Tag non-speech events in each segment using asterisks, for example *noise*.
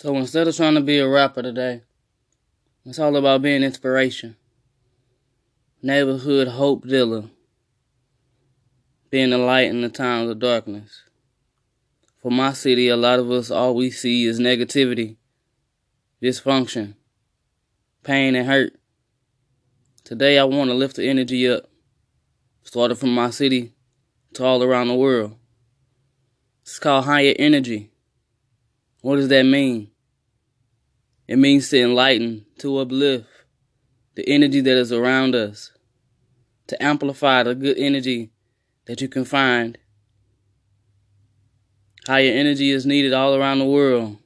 So instead of trying to be a rapper today, it's all about being inspiration. Neighborhood hope dealer. Being a light in the times of darkness. For my city, a lot of us, all we see is negativity, dysfunction, pain, and hurt. Today, I want to lift the energy up, starting from my city to all around the world. It's called higher energy. What does that mean? It means to enlighten, to uplift the energy that is around us, to amplify the good energy that you can find. Higher energy is needed all around the world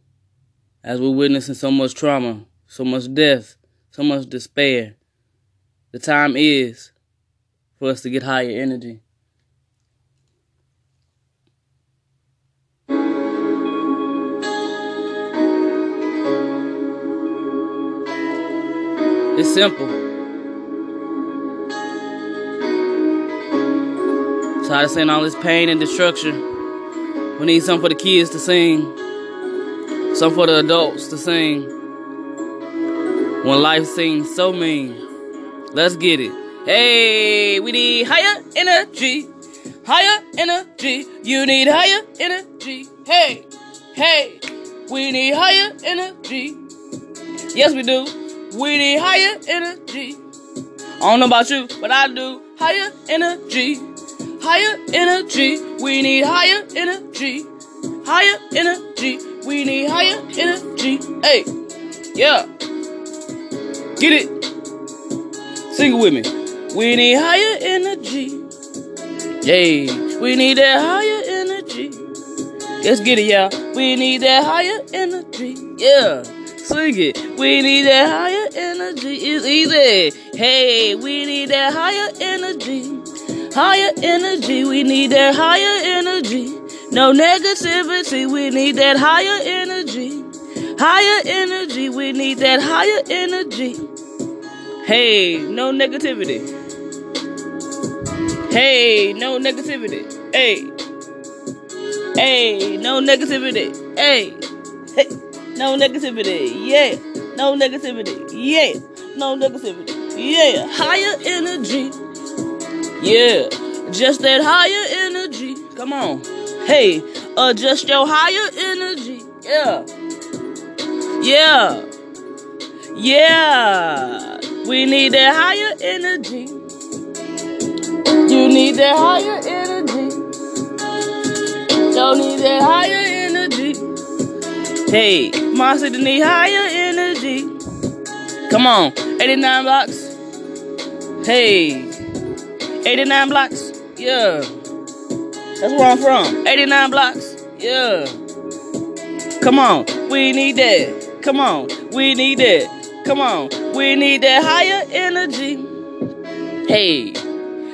as we're witnessing so much trauma, so much death, so much despair. The time is for us to get higher energy. It's simple. Tired of seeing all this pain and destruction. We need something for the kids to sing, something for the adults to sing. When life seems so mean, let's get it. Hey, we need higher energy, higher energy. You need higher energy. Hey, hey, we need higher energy. Yes, we do. We need higher energy. I don't know about you, but I do. Higher energy. Higher energy. We need higher energy. Higher energy. We need higher energy. Hey, yeah. Get it. Sing it with me. We need higher energy. Hey, we need that higher energy. Let's get it, y'all. We need that higher energy. Yeah. Sing it. We need that higher energy. is easy. Hey, we need that higher energy. Higher energy. We need that higher energy. No negativity. We need that higher energy. Higher energy. We need that higher energy. Hey, no negativity. Hey, no negativity. Hey. Hey, no negativity. Hey. Hey. No negativity. Yeah. No negativity. Yeah. No negativity. Yeah. Higher energy. Yeah. Just that higher energy. Come on. Hey, uh, adjust your higher energy. Yeah. Yeah. Yeah. We need that higher energy. You need that higher energy. Don't need that higher energy. Hey, Monster need higher. Come on, 89 blocks. Hey, 89 blocks. Yeah. That's where I'm from. 89 blocks. Yeah. Come on, we need that. Come on, we need that. Come on, we need that higher energy. Hey,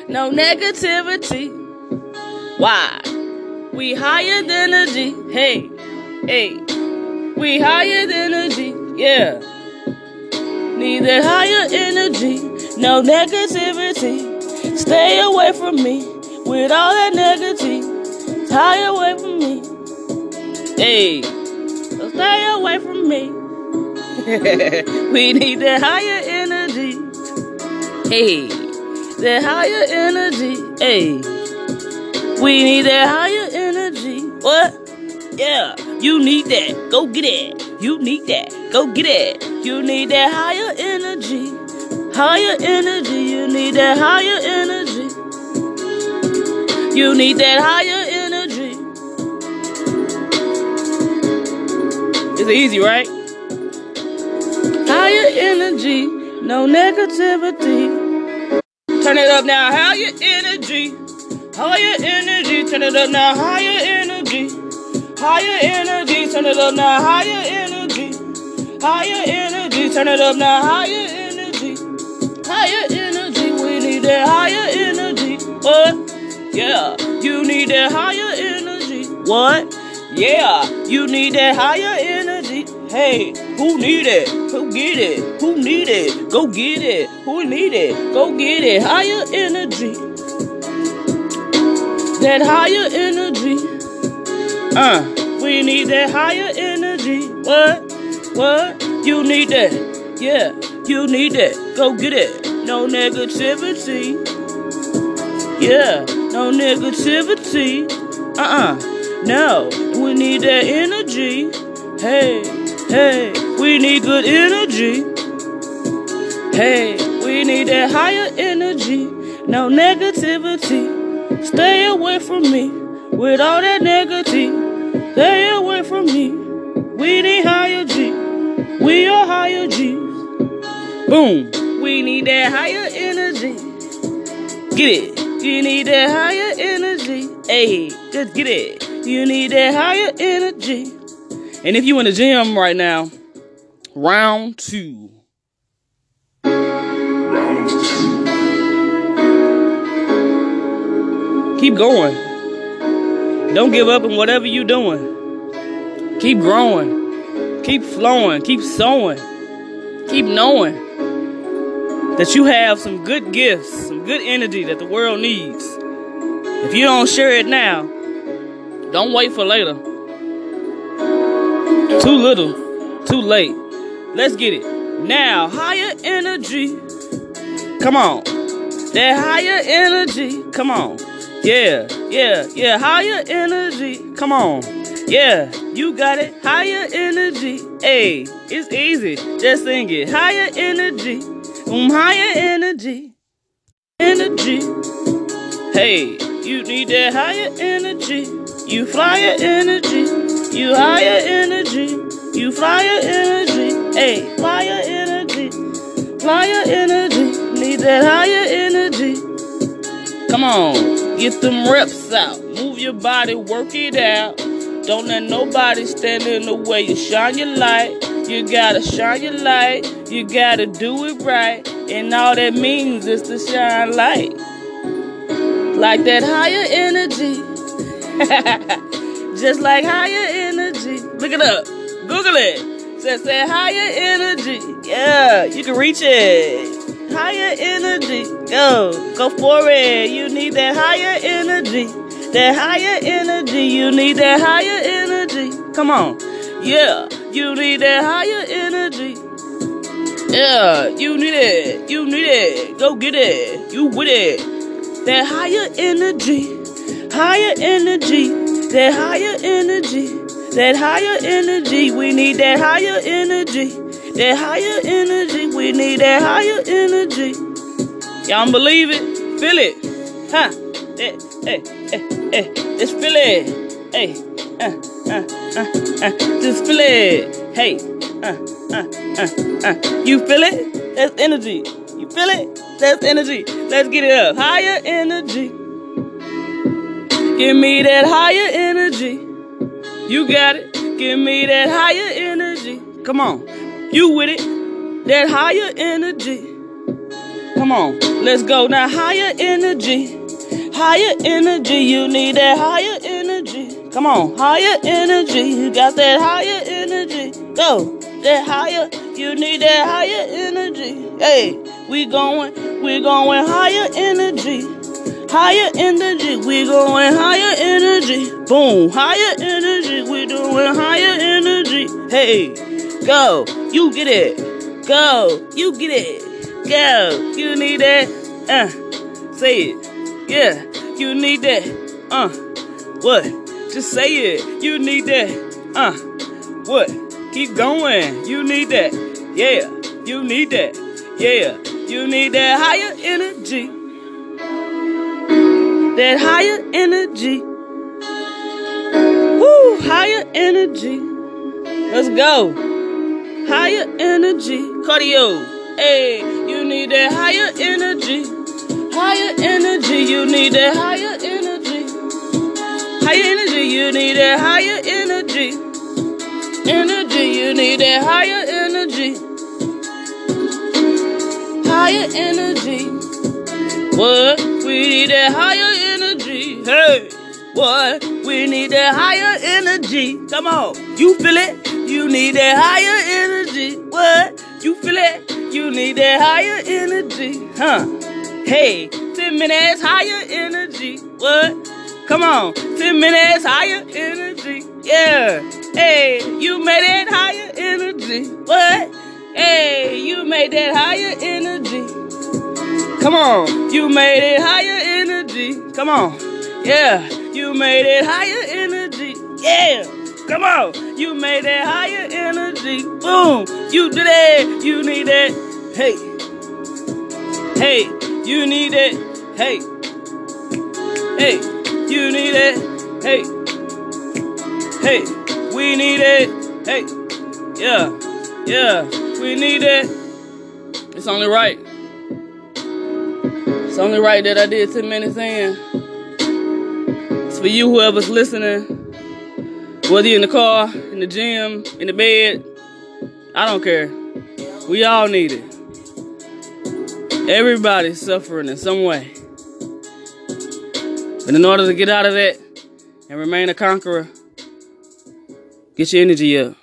no negativity. Why? We higher energy. Hey, hey. We higher energy, yeah. Need that higher energy, no negativity. Stay away from me with all that negativity. Stay away from me. Hey, so stay away from me. *laughs* we need that higher energy. Hey, that higher energy. Hey, we need that higher energy. What? Yeah, you need that. Go get it. You need that. Go get it. You need that higher energy. Higher energy. You need that higher energy. You need that higher energy. It's easy, right? Higher energy. No negativity. Turn it up now. Higher energy. Higher energy. Turn it up now. Higher energy. Higher energy, turn it up now. Higher energy. Higher energy, turn it up now. Higher energy. Higher energy, we need that higher energy. What? Yeah, you need that higher energy. What? Yeah, you need that higher energy. Hey, who need it? Who get it? Who need it? Go get it. Who need it? Go get it. Higher energy. That higher energy. Uh, we need that higher energy. What? What? You need that. Yeah, you need that. Go get it. No negativity. Yeah, no negativity. Uh uh. No, we need that energy. Hey, hey, we need good energy. Hey, we need that higher energy. No negativity. Stay away from me with all that negativity. Stay away from me. We need. We are higher G's. Boom. We need that higher energy. Get it. You need that higher energy. Hey, just get it. You need that higher energy. And if you in the gym right now, round two. Keep going. Don't give up in whatever you're doing. Keep growing. Keep flowing. Keep sowing. Keep knowing that you have some good gifts, some good energy that the world needs. If you don't share it now, don't wait for later. Too little, too late. Let's get it. Now, higher energy. Come on. That higher energy. Come on. Yeah, yeah, yeah. Higher energy. Come on. Yeah, you got it. Higher energy. Hey, it's easy. Just sing it. Higher energy. Um, higher energy. Energy. Hey, you need that higher energy. You flyer energy. You higher energy. You flyer energy. Hey, flyer energy. Flyer energy. Need that higher energy. Come on, get them reps out. Move your body, work it out. Don't let nobody stand in the way. You shine your light. You gotta shine your light. You gotta do it right. And all that means is to shine light. Like that higher energy. *laughs* Just like higher energy. Look it up. Google it. Says that higher energy. Yeah, you can reach it. Higher energy. Go. Go for it. You need that higher energy. That higher energy. You need that higher energy. Come on. Yeah. You need that higher energy. Yeah, you need it. You need it. Go get it. You with it. That higher energy. Higher energy. That higher energy. That higher energy. We need that higher energy. That higher energy. We need that higher energy. Y'all believe it? Feel it. Huh? Hey, hey, hey, hey. Just feel it. Hey. Uh, uh, uh, uh. Just feel it. Hey. Uh, uh, uh, uh. You feel it? That's energy. You feel it? That's energy. Let's get it up. Higher energy. Give me that higher energy. You got it. Give me that higher energy. Come on. You with it. That higher energy. Come on. Let's go now. Higher energy. Higher energy. You need that higher energy. Come on. Higher energy. You got that higher energy. Go. That higher. You need that higher energy. Hey, we going. We going higher energy. Higher energy, we going higher energy. Boom, higher energy, we doing higher energy. Hey, go, you get it. Go, you get it. Go, you need that. Uh, say it. Yeah, you need that. Uh, what? Just say it. You need that. Uh, what? Keep going. You need that. Yeah, you need that. Yeah, you need that higher energy that higher energy. Woo, higher energy. Let's go. Higher energy. Cardio. Hey, you need that higher energy. Higher energy. You need that higher energy. Higher energy. You need that higher energy. Energy. You need that higher energy. Higher energy. What? We need that higher energy. Hey, what? We need that higher energy. Come on. You feel it? You need that higher energy. What? You feel it? You need that higher energy. Huh? Hey, 10 minutes higher energy. What? Come on. 10 minutes higher energy. Yeah. Hey, you made that higher energy. What? Hey, you made that higher energy. Come on, you made it higher energy. Come on, yeah, you made it higher energy. Yeah, come on, you made that higher energy. Boom, you did it. You need it. Hey, hey, you need it. Hey, hey, you need it. Hey, hey, we need it. Hey, yeah, yeah, we need it. It's only right. It's only right that I did 10 minutes in. It's for you, whoever's listening, whether you're in the car, in the gym, in the bed. I don't care. We all need it. Everybody's suffering in some way. But in order to get out of that and remain a conqueror, get your energy up.